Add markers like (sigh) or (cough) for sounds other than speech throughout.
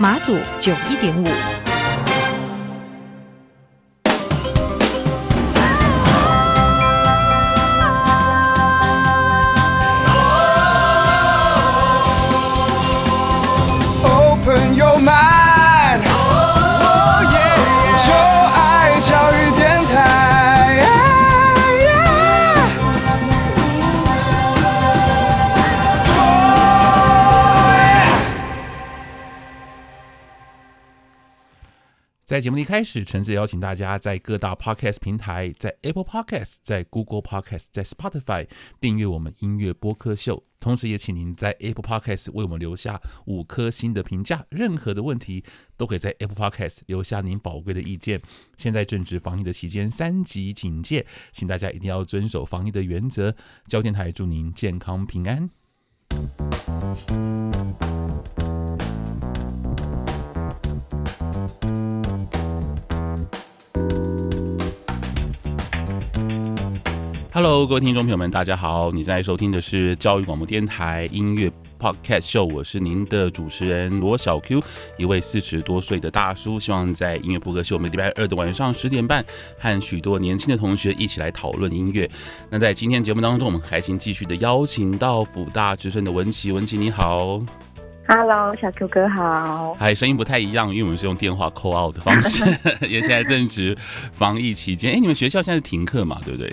马祖九一点五。在节目的一开始，诚挚邀请大家在各大 Podcast 平台，在 Apple Podcast、在 Google Podcast、在 Spotify 订阅我们音乐播客秀。同时，也请您在 Apple Podcast 为我们留下五颗星的评价。任何的问题都可以在 Apple Podcast 留下您宝贵的意见。现在正值防疫的期间，三级警戒，请大家一定要遵守防疫的原则。焦电台祝您健康平安。Hello，各位听众朋友们，大家好！你在收听的是教育广播电台音乐 Podcast Show，我是您的主持人罗小 Q，一位四十多岁的大叔，希望在音乐播客秀每礼拜二的晚上十点半，和许多年轻的同学一起来讨论音乐。那在今天节目当中，我们还请继续的邀请到辅大之声的文琪，文琪你好，Hello，小 Q 哥好，嗨，声音不太一样，因为我们是用电话 call out 的方式，(laughs) 也现在正值防疫期间，哎、欸，你们学校现在是停课嘛，对不对？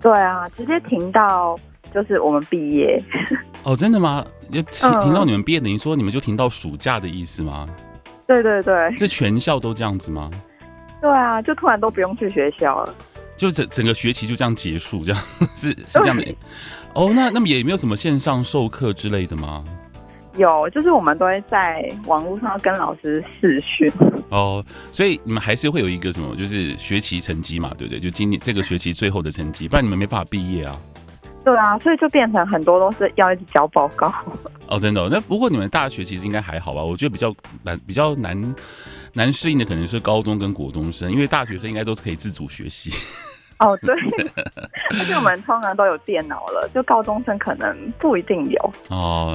对啊，直接停到就是我们毕业。(laughs) 哦，真的吗？就停停到你们毕业，等于说你们就停到暑假的意思吗？对对对，是全校都这样子吗？对啊，就突然都不用去学校了，就整整个学期就这样结束，这样 (laughs) 是是这样的。(laughs) 哦，那那么也没有什么线上授课之类的吗？有，就是我们都会在网络上跟老师视讯。哦，所以你们还是会有一个什么，就是学期成绩嘛，对不对？就今年这个学期最后的成绩，不然你们没办法毕业啊。对啊，所以就变成很多都是要一直交报告。(laughs) 哦，真的哦？那不过你们大学其实应该还好吧？我觉得比较难、比较难难适应的可能是高中跟国中生，因为大学生应该都是可以自主学习。哦，对，而且我们通常都有电脑了，就高中生可能不一定有。哦，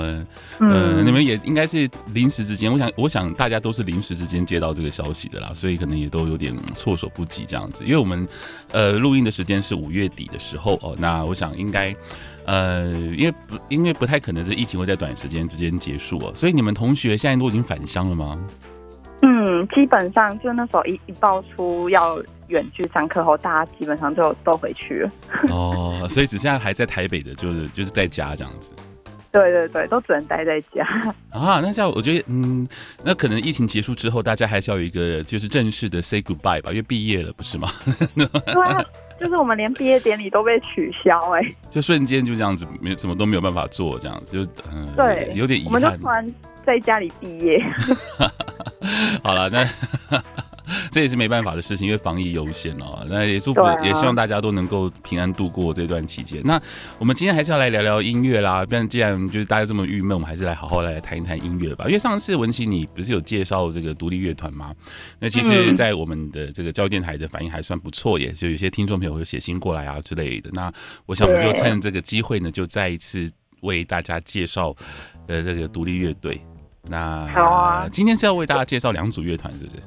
嗯、呃，你们也应该是临时之间，我想，我想大家都是临时之间接到这个消息的啦，所以可能也都有点措手不及这样子。因为我们呃录音的时间是五月底的时候哦，那我想应该呃，因为不因为不太可能是疫情会在短时间之间结束哦，所以你们同学现在都已经返乡了吗？嗯，基本上就那时候一一爆出要远距上课后，大家基本上就都回去了。(laughs) 哦，所以只剩下还在台北的，就是就是在家这样子。对对对，都只能待在家。啊，那这样我觉得，嗯，那可能疫情结束之后，大家还是要有一个就是正式的 say goodbye 吧，因为毕业了，不是吗？(laughs) 对啊，就是我们连毕业典礼都被取消，哎，就瞬间就这样子，没什么都没有办法做，这样子就嗯，对，有点遗憾。我们就突然在家里毕业。(laughs) 好了，那这也是没办法的事情，因为防疫优先哦。那也祝福，啊、也希望大家都能够平安度过这段期间。那我们今天还是要来聊聊音乐啦。不然既然就是大家这么郁闷，我们还是来好好来谈一谈音乐吧。因为上次文琪你不是有介绍这个独立乐团吗？那其实，在我们的这个教育电台的反应还算不错耶，就有些听众朋友会写信过来啊之类的。那我想我们就趁这个机会呢，就再一次为大家介绍呃这个独立乐队。那好啊，今天是要为大家介绍两组乐团，是不是？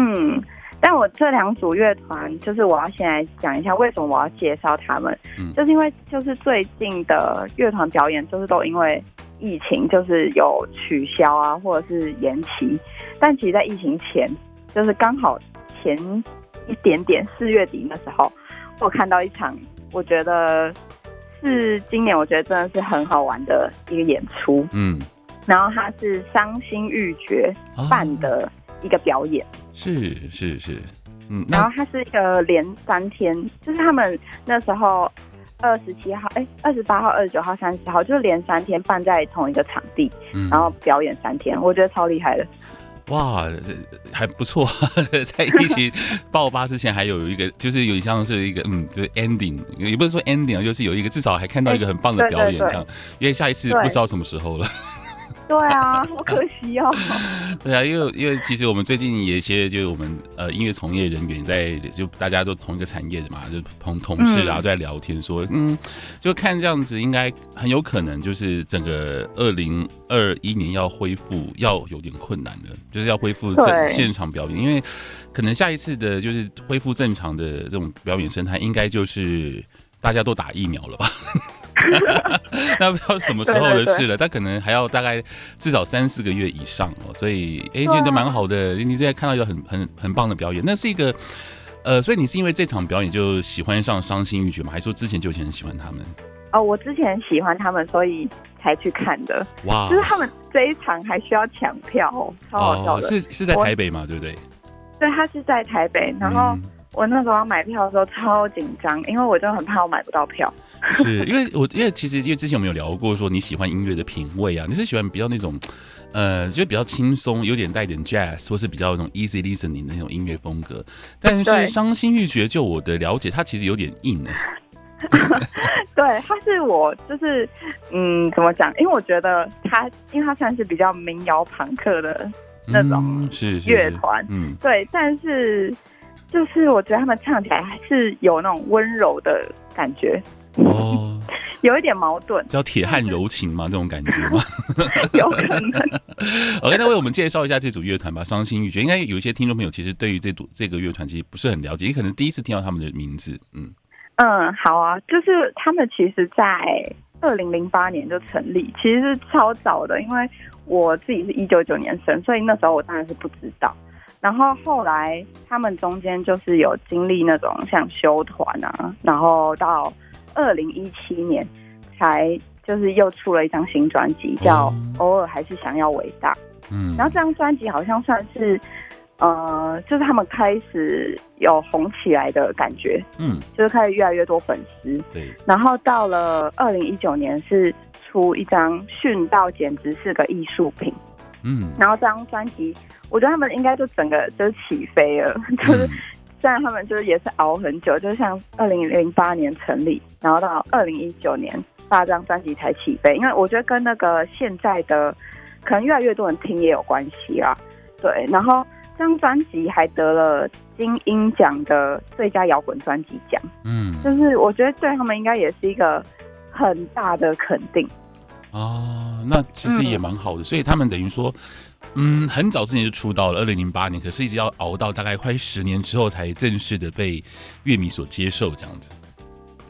嗯，但我这两组乐团，就是我要先来讲一下为什么我要介绍他们。嗯，就是因为就是最近的乐团表演，就是都因为疫情，就是有取消啊，或者是延期。但其实，在疫情前，就是刚好前一点点四月底的时候，我看到一场，我觉得是今年我觉得真的是很好玩的一个演出。嗯。然后他是伤心欲绝办的一个表演，哦、是是是，嗯，然后他是一个连三天，就是他们那时候二十七号，哎，二十八号、二十九号、三十号，就是连三天办在同一个场地，嗯、然后表演三天，我觉得超厉害的。哇，这还不错，(laughs) 在疫情 (laughs) 爆发之前，还有一个就是有像是一个嗯，就是 ending，也不是说 ending 啊，就是有一个至少还看到一个很棒的表演这样，对对对，因为下一次不知道什么时候了。对啊，好可惜哦。(laughs) 对啊，因为因为其实我们最近有一些就是我们呃音乐从业人员在就大家都同一个产业的嘛，就同同事啊都在聊天说，嗯，就看这样子应该很有可能就是整个二零二一年要恢复要有点困难的，就是要恢复正现场表演，因为可能下一次的就是恢复正常的这种表演生态，应该就是大家都打疫苗了吧。(laughs) (laughs) 那不知道什么时候的事了，他可能还要大概至少三四个月以上哦，所以哎，(laughs) 这都蛮好的。你现在看到一个很很很棒的表演，那是一个呃，所以你是因为这场表演就喜欢上伤心欲绝吗？还是说之前就已经很喜欢他们？哦，我之前喜欢他们，所以才去看的。哇，就是他们这一场还需要抢票，超好笑的。哦，是是在台北嘛？对不对？对，他是在台北，然后。嗯我那时候要买票的时候超紧张，因为我真的很怕我买不到票。(laughs) 是因为我因为其实因为之前我们有聊过说你喜欢音乐的品味啊，你是喜欢比较那种呃，就比较轻松，有点带点 jazz，或是比较那种 easy listening 的那种音乐风格。但是伤心欲绝，就我的了解，它其实有点硬哎。(laughs) 对，他是我就是嗯，怎么讲？因为我觉得他，因为他算是比较民谣朋克的那种乐团，嗯，对，但是。就是我觉得他们唱起来还是有那种温柔的感觉哦，有一点矛盾，叫铁汉柔情吗？这种感觉吗？(laughs) 有可能。(laughs) OK，那为我们介绍一下这组乐团吧。伤心欲绝，应该有一些听众朋友其实对于这组这个乐团其实不是很了解，也可能第一次听到他们的名字。嗯嗯，好啊，就是他们其实，在二零零八年就成立，其实是超早的，因为我自己是一九九年生，所以那时候我当然是不知道。然后后来他们中间就是有经历那种像修团啊，然后到二零一七年才就是又出了一张新专辑，叫《偶尔还是想要伟大》。嗯，然后这张专辑好像算是呃，就是他们开始有红起来的感觉，嗯，就是开始越来越多粉丝。对，然后到了二零一九年是出一张《殉道简直是个艺术品》。嗯，然后这张专辑，我觉得他们应该就整个就起飞了。就是虽然他们就是也是熬很久，就像二零零八年成立，然后到二零一九年发这张专辑才起飞。因为我觉得跟那个现在的可能越来越多人听也有关系啊。对，然后这张专辑还得了金音奖的最佳摇滚专辑奖。嗯，就是我觉得对他们应该也是一个很大的肯定。哦，那其实也蛮好的，嗯、所以他们等于说，嗯，很早之前就出道了，二零零八年，可是一直要熬到大概快十年之后，才正式的被乐迷所接受，这样子。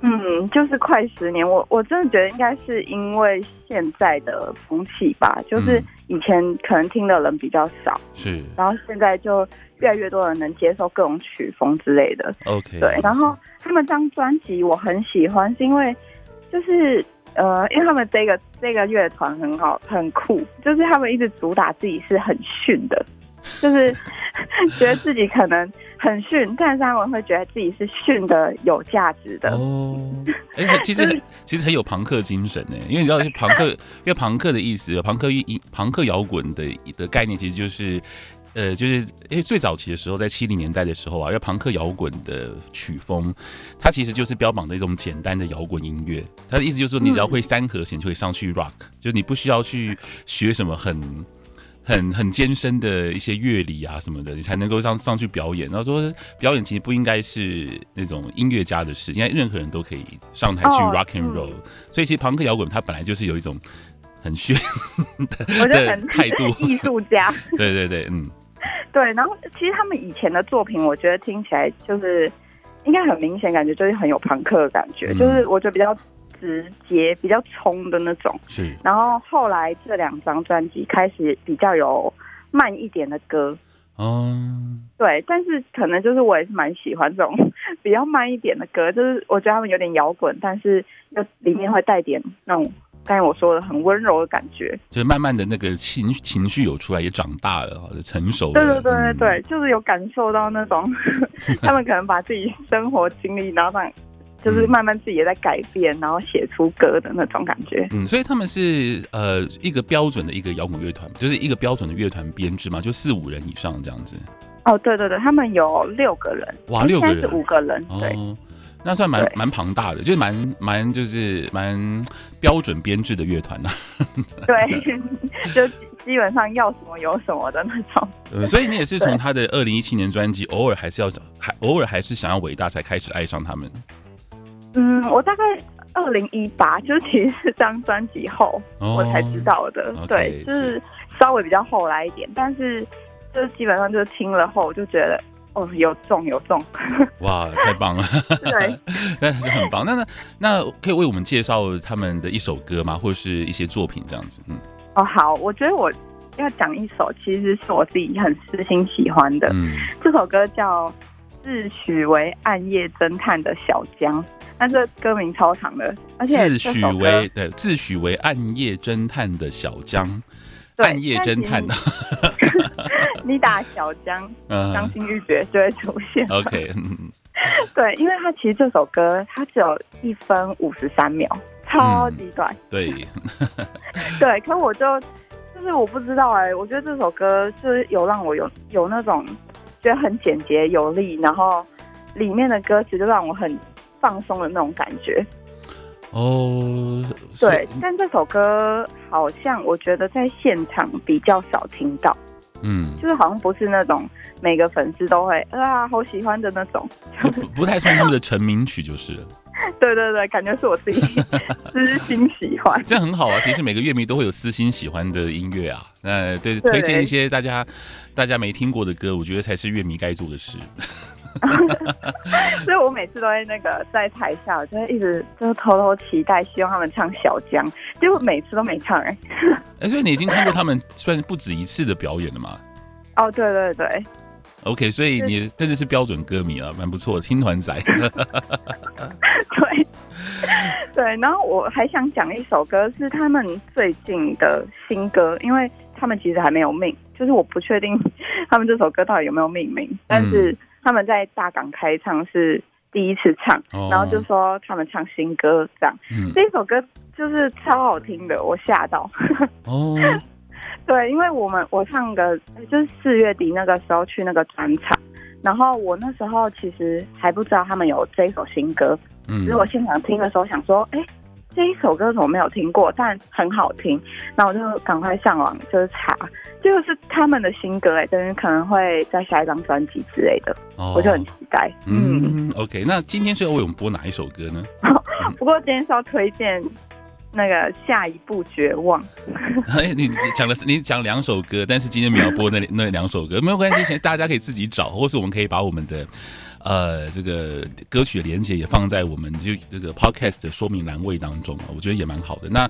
嗯，就是快十年，我我真的觉得应该是因为现在的风气吧，就是以前可能听的人比较少，是，然后现在就越来越多人能接受各种曲风之类的。OK，对，然后他们这张专辑我很喜欢，是因为就是。呃，因为他们这个这个乐团很好，很酷，就是他们一直主打自己是很逊的，就是 (laughs) 觉得自己可能很逊，但是他们会觉得自己是逊的有价值的。哦，哎、欸，其实、就是、其实很有朋克精神呢，因为你知道，(laughs) 朋克，因为朋克的意思，朋克一朋克摇滚的的概念，其实就是。呃，就是因为最早期的时候，在七零年代的时候啊，因为朋克摇滚的曲风，它其实就是标榜的一种简单的摇滚音乐。它的意思就是说，你只要会三和弦就可以上去 rock，、嗯、就你不需要去学什么很很很艰深的一些乐理啊什么的，你才能够上上去表演。然后说表演其实不应该是那种音乐家的事，应该任何人都可以上台去 rock and roll。哦嗯、所以其实朋克摇滚它本来就是有一种很炫的态度，艺术家。(laughs) 对对对，嗯。对，然后其实他们以前的作品，我觉得听起来就是应该很明显，感觉就是很有朋克的感觉，嗯、就是我觉得比较直接、比较冲的那种。是。然后后来这两张专辑开始比较有慢一点的歌。嗯。对，但是可能就是我也是蛮喜欢这种比较慢一点的歌，就是我觉得他们有点摇滚，但是又里面会带点那种。刚才我说的很温柔的感觉，就是慢慢的那个情情绪有出来，也长大了，成熟了。对对对对对，嗯、就是有感受到那种，(laughs) 他们可能把自己生活经历，然后让就是慢慢自己也在改变，然后写出歌的那种感觉。嗯，所以他们是呃一个标准的一个摇滚乐团，就是一个标准的乐团编制嘛，就四五人以上这样子。哦，对对对，他们有六个人，哇，六个人，是五个人，对。哦那算蛮蛮庞大的，就是蛮蛮就是蛮标准编制的乐团呐。(laughs) 对，(laughs) 就基本上要什么有什么的那种。嗯，(laughs) 所以你也是从他的二零一七年专辑《偶尔还是要找》，还偶尔还是想要伟大，才开始爱上他们。嗯，我大概二零一八，就是其实是张专辑后我才知道的。哦、对就是稍微比较后来一点，但是就是基本上就是听了后就觉得。哦，有中有中，(laughs) 哇，太棒了！(laughs) 对，(laughs) 那是很棒。那那那可以为我们介绍他们的一首歌吗？或者是一些作品这样子？嗯，哦，好，我觉得我要讲一首，其实是我自己很私心喜欢的。嗯，这首歌叫《自诩为暗夜侦探的小江》，那这歌名超长的，而且自诩为对，自诩为暗夜侦探的小江。暗夜侦探的，你打小江，伤心欲绝就会出现。OK，(laughs) 对，因为他其实这首歌它只有一分五十三秒，超级短。嗯、对，(laughs) 对，可我就就是我不知道哎、欸，我觉得这首歌就是有让我有有那种觉得很简洁有力，然后里面的歌词就让我很放松的那种感觉。哦，对，但这首歌好像我觉得在现场比较少听到，嗯，就是好像不是那种每个粉丝都会啊好喜欢的那种，不不太算他们的成名曲就是。(laughs) 对对对，感觉是我自己私心喜欢，这样很好啊。其实每个乐迷都会有私心喜欢的音乐啊，那对，对推荐一些大家大家没听过的歌，我觉得才是乐迷该做的事。(laughs) 所以，我每次都会那个在台下，我就会一直就偷偷期待，希望他们唱小江，结果每次都没唱 (laughs) 哎、欸。哎、欸，所以你已经看过他们算是不止一次的表演了吗？哦，对对对。OK，所以你真的是标准歌迷啊，蛮不错的，听团仔。(laughs) 对对，然后我还想讲一首歌，是他们最近的新歌，因为他们其实还没有命，就是我不确定他们这首歌到底有没有命名，但是。他们在大港开唱是第一次唱，哦、然后就说他们唱新歌这样。嗯、这一首歌就是超好听的，我吓到。(laughs) 哦，对，因为我们我唱的就是四月底那个时候去那个专场，然后我那时候其实还不知道他们有这一首新歌。嗯，其实我现场听的时候想说，哎。这一首歌我没有听过，但很好听，那我就赶快上网就是查，这个是他们的新歌哎，等于可能会在下一张专辑之类的，哦、我就很期待。嗯，嗯，OK，那今天最后为我们播哪一首歌呢？(laughs) 不过今天是要推荐那个下一步绝望。(laughs) 哎，你讲的是你讲两首歌，但是今天没有播那那两首歌，没有关系，现在大家可以自己找，或是我们可以把我们的。呃，这个歌曲的连接也放在我们就这个 podcast 的说明栏位当中啊，我觉得也蛮好的。那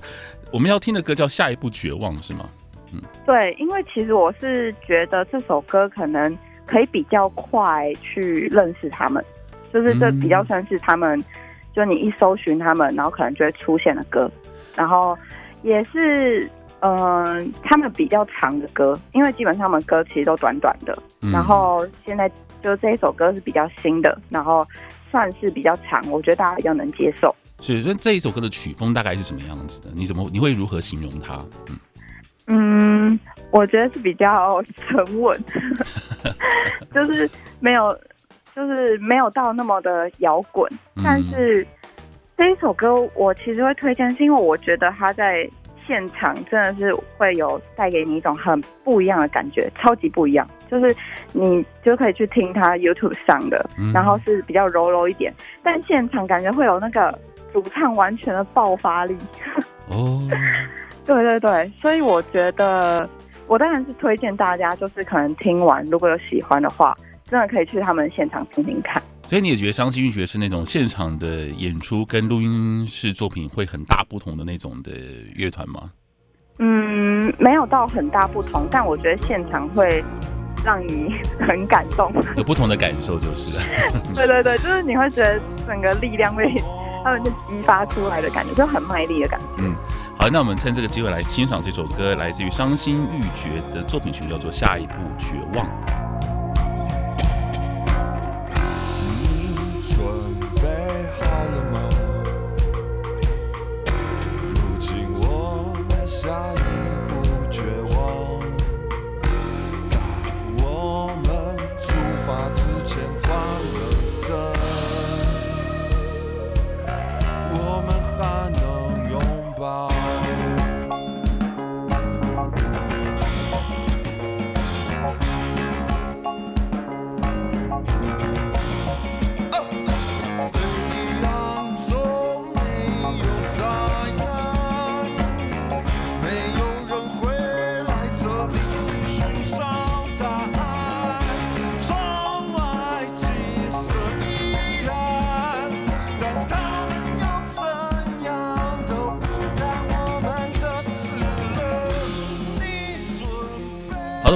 我们要听的歌叫《下一步绝望》，是吗？嗯，对，因为其实我是觉得这首歌可能可以比较快去认识他们，就是这比较算是他们，就你一搜寻他们，然后可能就会出现的歌，然后也是。嗯、呃，他们比较长的歌，因为基本上他们歌其实都短短的。嗯、然后现在就这一首歌是比较新的，然后算是比较长，我觉得大家比较能接受。所以说这一首歌的曲风大概是什么样子的？你怎么你会如何形容它？嗯嗯，我觉得是比较沉稳，就是没有，就是没有到那么的摇滚。嗯、但是这一首歌我其实会推荐，是因为我觉得他在。现场真的是会有带给你一种很不一样的感觉，超级不一样。就是你就可以去听他 YouTube 上的，嗯、然后是比较柔柔一点，但现场感觉会有那个主唱完全的爆发力。哦，(laughs) 对对对，所以我觉得我当然是推荐大家，就是可能听完如果有喜欢的话，真的可以去他们现场听听看。所以你也觉得伤心欲绝是那种现场的演出跟录音室作品会很大不同的那种的乐团吗？嗯，没有到很大不同，但我觉得现场会让你很感动，有不同的感受就是 (laughs) 了。对对对，就是你会觉得整个力量被他们就激发出来的感觉，就很卖力的感觉。嗯，好，那我们趁这个机会来欣赏这首歌，来自于伤心欲绝的作品曲，叫做《下一步绝望》。准备好了吗？如今我下。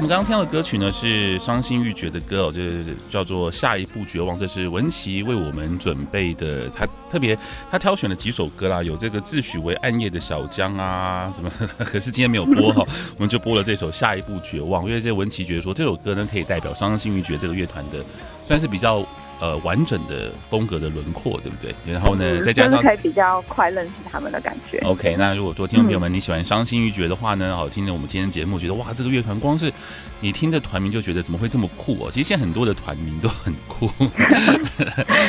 我们刚刚听到的歌曲呢是伤心欲绝的歌哦，就是叫做《下一步绝望》，这是文琪为我们准备的。他特别他挑选了几首歌啦，有这个自诩为暗夜的小江啊，怎么？(laughs) 可是今天没有播哈，我们就播了这首《下一步绝望》，因为这文琪觉得说这首歌呢可以代表伤心欲绝这个乐团的，算是比较。呃，完整的风格的轮廓，对不对？然后呢，再加上可以比较快认识他们的感觉。OK，那如果说听众朋友们你喜欢伤心欲绝的话呢，好，听着我们今天节目，觉得哇，这个乐团光是你听着团名就觉得怎么会这么酷哦？其实现在很多的团名都很酷。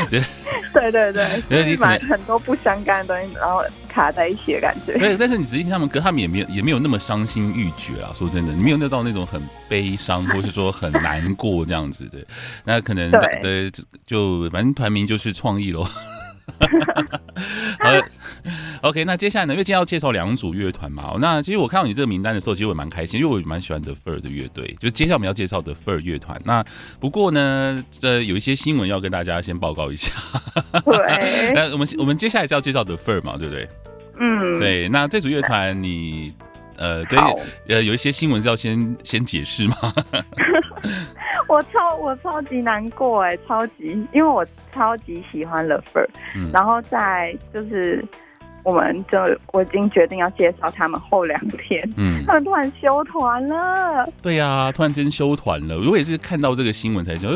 对 (laughs) 对 (laughs) 对，(laughs) 就是你买很多不相干的东西，然后卡在一起的感觉。对，但是你仔细听他们歌，他们也没有也没有那么伤心欲绝啊。说真的，你没有那到那种很悲伤，或是说很难过这样子的。(laughs) 那可能对，就就反正团名就是创意喽。(laughs) 好的，(laughs) OK，那接下来呢？因为今天要介绍两组乐团嘛，那其实我看到你这个名单的时候，其实我也蛮开心，因为我蛮喜欢 The Fur 的乐队。就是接下来我们要介绍 The Fur 乐团。那不过呢，这有一些新闻要跟大家先报告一下。对，那我们我们接下来是要介绍 The Fur 嘛，对不对？嗯，对。那这组乐团，你呃，对，呃，有一些新闻是要先先解释吗？(laughs) 我超我超级难过哎，超级，因为我超级喜欢 The Fur，嗯，然后在就是我们就我已经决定要介绍他们后两天，嗯，(laughs) 他们突然休团了，对呀，啊，突然间休团了，我也是看到这个新闻才知道。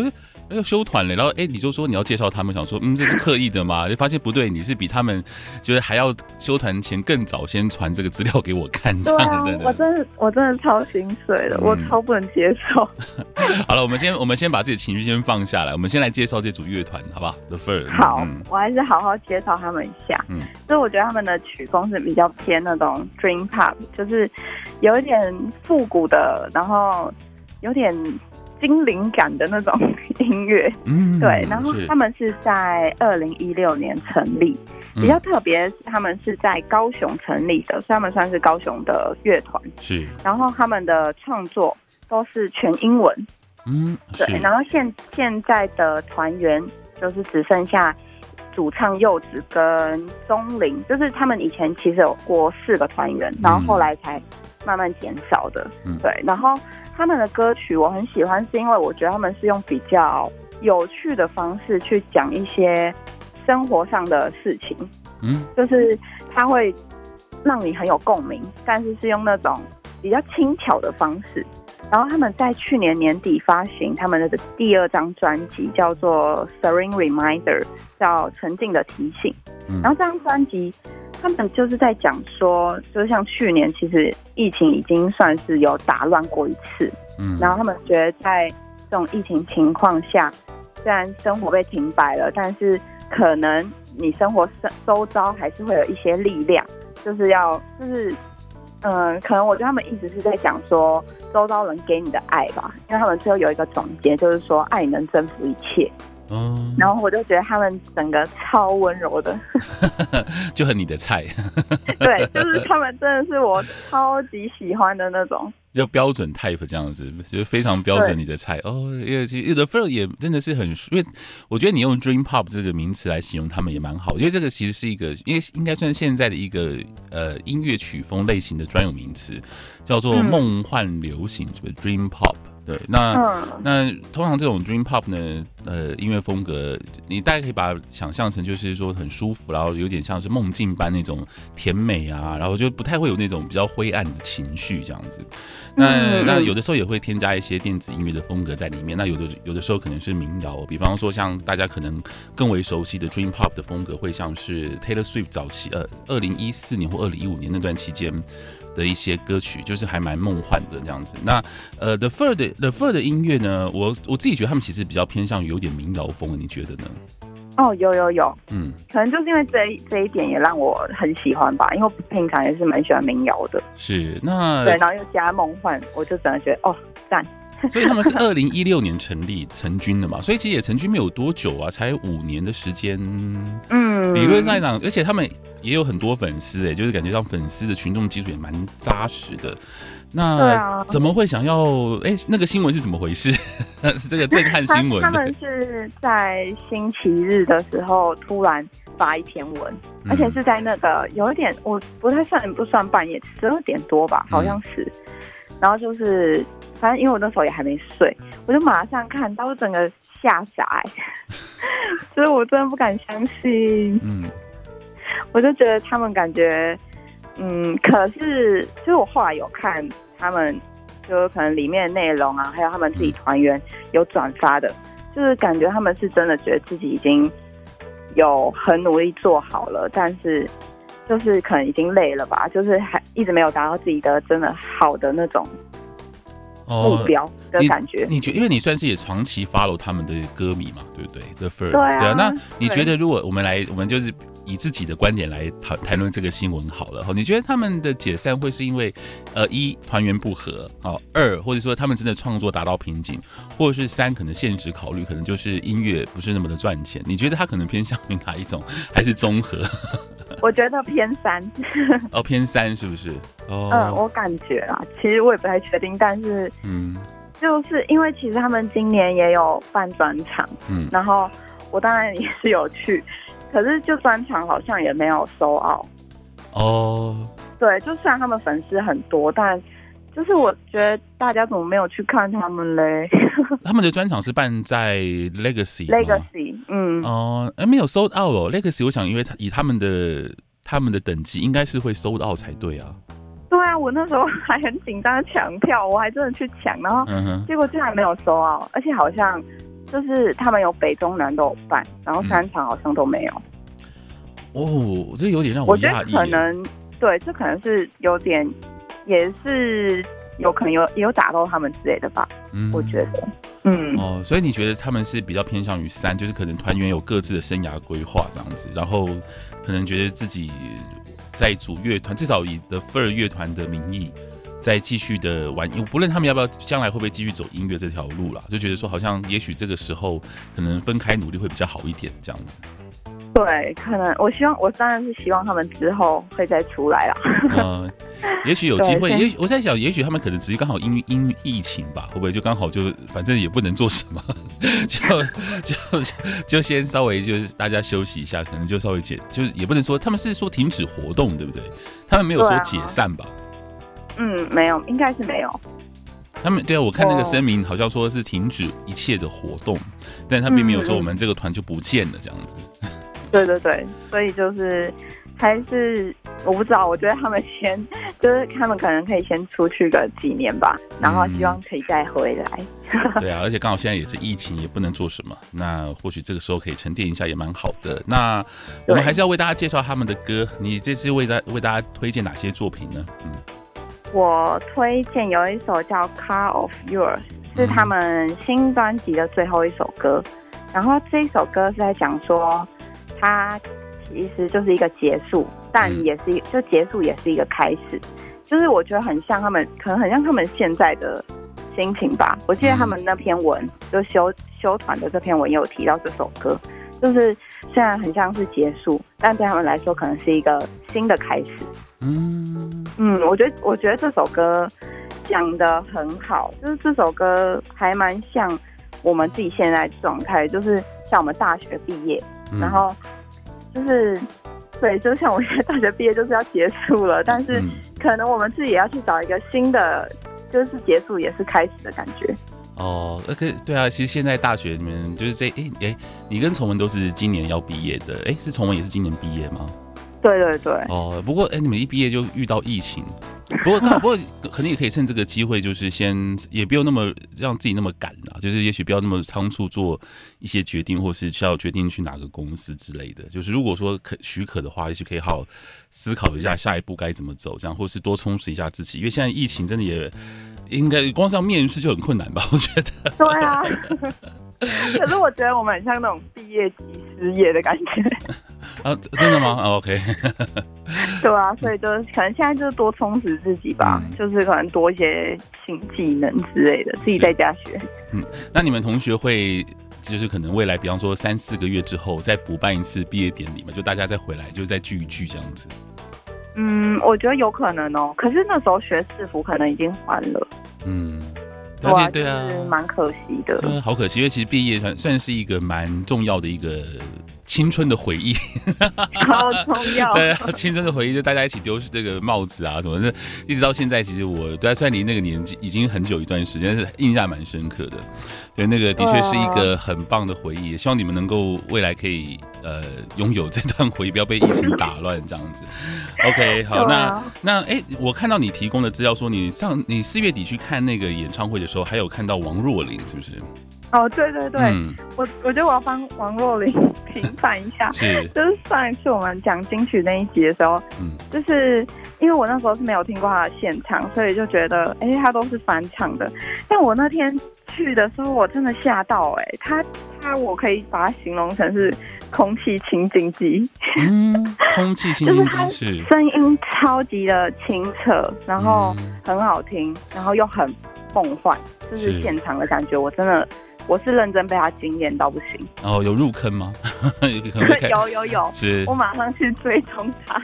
要修团了，然后哎，你就说你要介绍他们，想说嗯，这是刻意的嘛？(laughs) 就发现不对，你是比他们就是还要修团前更早先传这个资料给我看，这样的。我真的我真的超心碎的，嗯、我超不能接受。(laughs) 好了，我们先我们先把自己的情绪先放下来，我们先来介绍这组乐团，好不好？The Fur。好，嗯、我还是好好介绍他们一下。嗯，所以我觉得他们的曲风是比较偏那种 Dream Pop，就是有一点复古的，然后有点。精灵感的那种音乐，嗯，对。然后他们是在二零一六年成立，比较特别，他们是在高雄成立的，所以他们算是高雄的乐团。是。然后他们的创作都是全英文，嗯，对。然后现现在的团员就是只剩下主唱柚子跟钟玲，就是他们以前其实有过四个团员，然后后来才慢慢减少的。嗯，对。然后。他们的歌曲我很喜欢，是因为我觉得他们是用比较有趣的方式去讲一些生活上的事情，嗯，就是他会让你很有共鸣，但是是用那种比较轻巧的方式。然后他们在去年年底发行他们的第二张专辑，叫做《Serene Reminder》，叫沉静的提醒。然后这张专辑。他们就是在讲说，就像去年，其实疫情已经算是有打乱过一次，嗯，然后他们觉得在这种疫情情况下，虽然生活被停摆了，但是可能你生活周遭还是会有一些力量，就是要，就是，嗯、呃，可能我觉得他们一直是在讲说，周遭人给你的爱吧，因为他们最后有一个总结，就是说，爱能征服一切。嗯，然后我就觉得他们整个超温柔的，(laughs) (laughs) 就很你的菜。对，就是他们真的是我超级喜欢的那种，就标准 type 这样子，就非常标准你的菜哦。因为其实 The Fur 也真的是很，因为我觉得你用 Dream Pop 这个名词来形容他们也蛮好，因为这个其实是一个，因为应该算现在的一个呃音乐曲风类型的专有名词，叫做梦幻流行，就是 Dream Pop。对，那、嗯、那通常这种 Dream Pop 呢，呃，音乐风格，你大概可以把它想象成就是说很舒服，然后有点像是梦境般那种甜美啊，然后就不太会有那种比较灰暗的情绪这样子。那、嗯、那有的时候也会添加一些电子音乐的风格在里面。那有的有的时候可能是民谣，比方说像大家可能更为熟悉的 Dream Pop 的风格，会像是 Taylor Swift 早期呃，二零一四年或二零一五年那段期间。的一些歌曲就是还蛮梦幻的这样子。那呃，The Fur 的 The Fur 的音乐呢，我我自己觉得他们其实比较偏向于有点民谣风，你觉得呢？哦，有有有，嗯，可能就是因为这一这一点也让我很喜欢吧，因为我平常也是蛮喜欢民谣的。是，那对，然后又加梦幻，我就真的觉得哦，赞。(laughs) 所以他们是二零一六年成立成军的嘛，所以其实也成军没有多久啊，才五年的时间。嗯，理论上来讲，而且他们。也有很多粉丝哎，就是感觉上粉丝的群众基础也蛮扎实的。那怎么会想要？哎、欸，那个新闻是怎么回事？(laughs) 这个 (laughs) 震撼新闻。他们是在星期日的时候突然发一篇文，而且是在那个有一点我不太算不算半夜十二点多吧，好像是。嗯、然后就是反正因为我那时候也还没睡，我就马上看到，我整个吓傻，欸，(laughs) 所以我真的不敢相信。嗯，我就觉得他们感觉，嗯，可是就是我后来有看他们，就是可能里面的内容啊，还有他们自己团员有转发的，就是感觉他们是真的觉得自己已经有很努力做好了，但是就是可能已经累了吧，就是还一直没有达到自己的真的好的那种。目标的感觉，你觉，因为你算是也长期 follow 他们的歌迷嘛，对不对？The 啊，对啊。那你觉得，如果我们来，我们就是以自己的观点来谈谈论这个新闻好了。哈，你觉得他们的解散会是因为呃一团员不合，哦二或者说他们真的创作达到瓶颈，或者是三可能现实考虑，可能就是音乐不是那么的赚钱。你觉得他可能偏向于哪一种，还是综合？我觉得偏三哦，偏三是不是？哦，嗯，我感觉啊，其实我也不太确定，但是嗯，就是因为其实他们今年也有办专场，嗯，然后我当然也是有去，可是就专场好像也没有 sold out。哦，对，就虽然他们粉丝很多，但就是我觉得大家怎么没有去看他们嘞？(laughs) 他们的专场是办在 Legacy，Legacy，Legacy，嗯，哦，哎，没有 sold out 哦，Legacy，我想因为他以他们的他们的等级，应该是会 sold out 才对啊。对啊，我那时候还很紧张抢票，我还真的去抢，然后结果竟然没有 sold out，而且好像就是他们有北中南都有办，然后三场好像都没有。哦，这有点让我觉得可能对，这可能是有点，也是有可能有也有打到他们之类的吧。嗯，我觉得，嗯，哦，所以你觉得他们是比较偏向于三，就是可能团员有各自的生涯规划这样子，然后可能觉得自己。在组乐团，至少以 The Fur 乐团的名义，再继续的玩。我不论他们要不要将来会不会继续走音乐这条路啦，就觉得说好像也许这个时候可能分开努力会比较好一点，这样子。对，可能我希望，我当然是希望他们之后会再出来啦。嗯，(laughs) 也许有机会，也许我在想，也许他们可能只是刚好因因疫情吧，会不会就刚好就反正也不能做什么，(laughs) 就就就，就先稍微就是大家休息一下，可能就稍微解，就是也不能说他们是说停止活动，对不对？他们没有说解散吧？嗯，没有，应该是没有。他们对啊，我看那个声明好像说是停止一切的活动，但他并没有说我们这个团就不见了这样子。(laughs) 对对对，所以就是还是我不知道，我觉得他们先就是他们可能可以先出去个几年吧，然后希望可以再回来。嗯、(laughs) 对啊，而且刚好现在也是疫情，也不能做什么，那或许这个时候可以沉淀一下也蛮好的。那我们还是要为大家介绍他们的歌，你这次为大为大家推荐哪些作品呢？嗯，我推荐有一首叫《Car of Yours》，是他们新专辑的最后一首歌，然后这一首歌是在讲说。它其实就是一个结束，但也是一就结束也是一个开始，就是我觉得很像他们，可能很像他们现在的心情吧。我记得他们那篇文，就修修团的这篇文也有提到这首歌，就是虽然很像是结束，但对他们来说可能是一个新的开始。嗯嗯，我觉得我觉得这首歌讲的很好，就是这首歌还蛮像我们自己现在状态，就是像我们大学毕业。然后就是，对，就像我现在大学毕业就是要结束了，但是可能我们自己也要去找一个新的，就是结束也是开始的感觉。哦那个对啊，其实现在大学里面就是这，哎哎，你跟崇文都是今年要毕业的，哎，是崇文也是今年毕业吗？对对对。哦，不过哎，你们一毕业就遇到疫情。不过那，(laughs) 不过，肯定也可以趁这个机会，就是先也不用那么让自己那么赶啦，就是也许不要那么仓促做一些决定，或是需要决定去哪个公司之类的。就是如果说可许可的话，也许可以好好思考一下下一步该怎么走，这样，或是多充实一下自己。因为现在疫情真的也应该光是要面试就很困难吧？我觉得。对啊。(laughs) 可是我觉得我们很像那种毕业即失业的感觉。(laughs) 啊，真的吗？啊，OK。(laughs) 对啊，所以就是可能现在就是多充实自己吧，嗯、就是可能多一些新技能之类的，自己在家学。嗯，那你们同学会就是可能未来，比方说三四个月之后再补办一次毕业典礼嘛？就大家再回来，就再聚一聚这样子。嗯，我觉得有可能哦。可是那时候学士服可能已经还了。嗯。而且对啊，蛮可惜的。好可惜，因为其实毕业算算是一个蛮重要的一个青春的回忆，好重要。(laughs) 对，青春的回忆就大家一起丢这个帽子啊什么的，一直到现在，其实我对，虽然离那个年纪已经很久一段时间，但是印象蛮深刻的。对，那个的确是一个很棒的回忆，也希望你们能够未来可以呃拥有这段回忆，不要被疫情打乱这样子。(laughs) OK，(laughs) 好，那那哎，我看到你提供的资料说，你上你四月底去看那个演唱会的时候，还有看到王若琳，是不是？哦，对对对，嗯、我我觉得我要帮王若琳平反一下，是，(laughs) 就是上一次我们讲金曲那一集的时候，嗯，就是因为我那时候是没有听过他的现场，所以就觉得，哎，他都是翻唱的。但我那天去的时候，我真的吓到，哎，他他，我可以把它形容成是空气清净机，嗯，(laughs) 空气清净机是声音超级的清澈，然后很好听，然后又很梦幻，就是。现场的感觉，我真的。我是认真被他惊艳到不行。哦，有入坑吗？(laughs) 有有 (laughs) 有，(laughs) 是我马上去追踪他。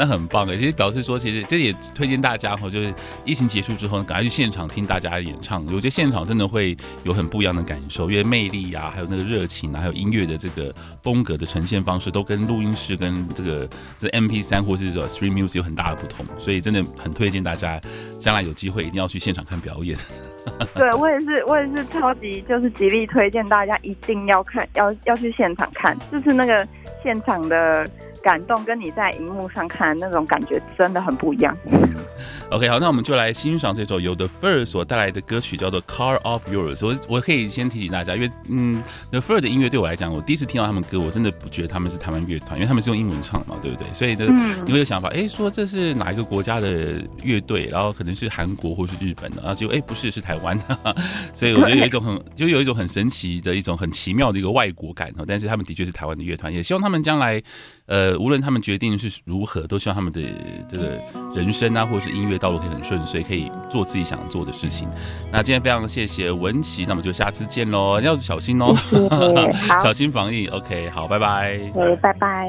那很棒诶，其实表示说，其实这也推荐大家哈，就是疫情结束之后，赶快去现场听大家的演唱。我觉得现场真的会有很不一样的感受，因为魅力啊，还有那个热情啊，还有音乐的这个风格的呈现方式，都跟录音室跟这个这 M P 三或是这种 Stream Music 有很大的不同。所以真的很推荐大家，将来有机会一定要去现场看表演。(laughs) 对，我也是，我也是超级就是极力推荐大家一定要看，要要去现场看，就是那个现场的感动，跟你在荧幕上看的那种感觉真的很不一样。嗯 (laughs) OK，好，那我们就来欣赏这首由 The Fur 所带来的歌曲，叫做《Car of Yours》。我我可以先提醒大家，因为嗯，The Fur 的音乐对我来讲，我第一次听到他们歌，我真的不觉得他们是台湾乐团，因为他们是用英文唱嘛，对不对？所以呢，你会有想法，哎，说这是哪一个国家的乐队？然后可能是韩国或是日本的，然后结果哎不是，是台湾的。(laughs) 所以我觉得有一种很，(laughs) 就有一种很神奇的一种很奇妙的一个外国感。但是他们的确是台湾的乐团，也希望他们将来，呃，无论他们决定是如何，都希望他们的这个人生啊，或者是音乐。道路可以很顺遂，可以做自己想做的事情。那今天非常谢谢文琪，那我们就下次见喽，要小心哦，(laughs) 小心防疫。OK，好，拜拜。对，拜拜。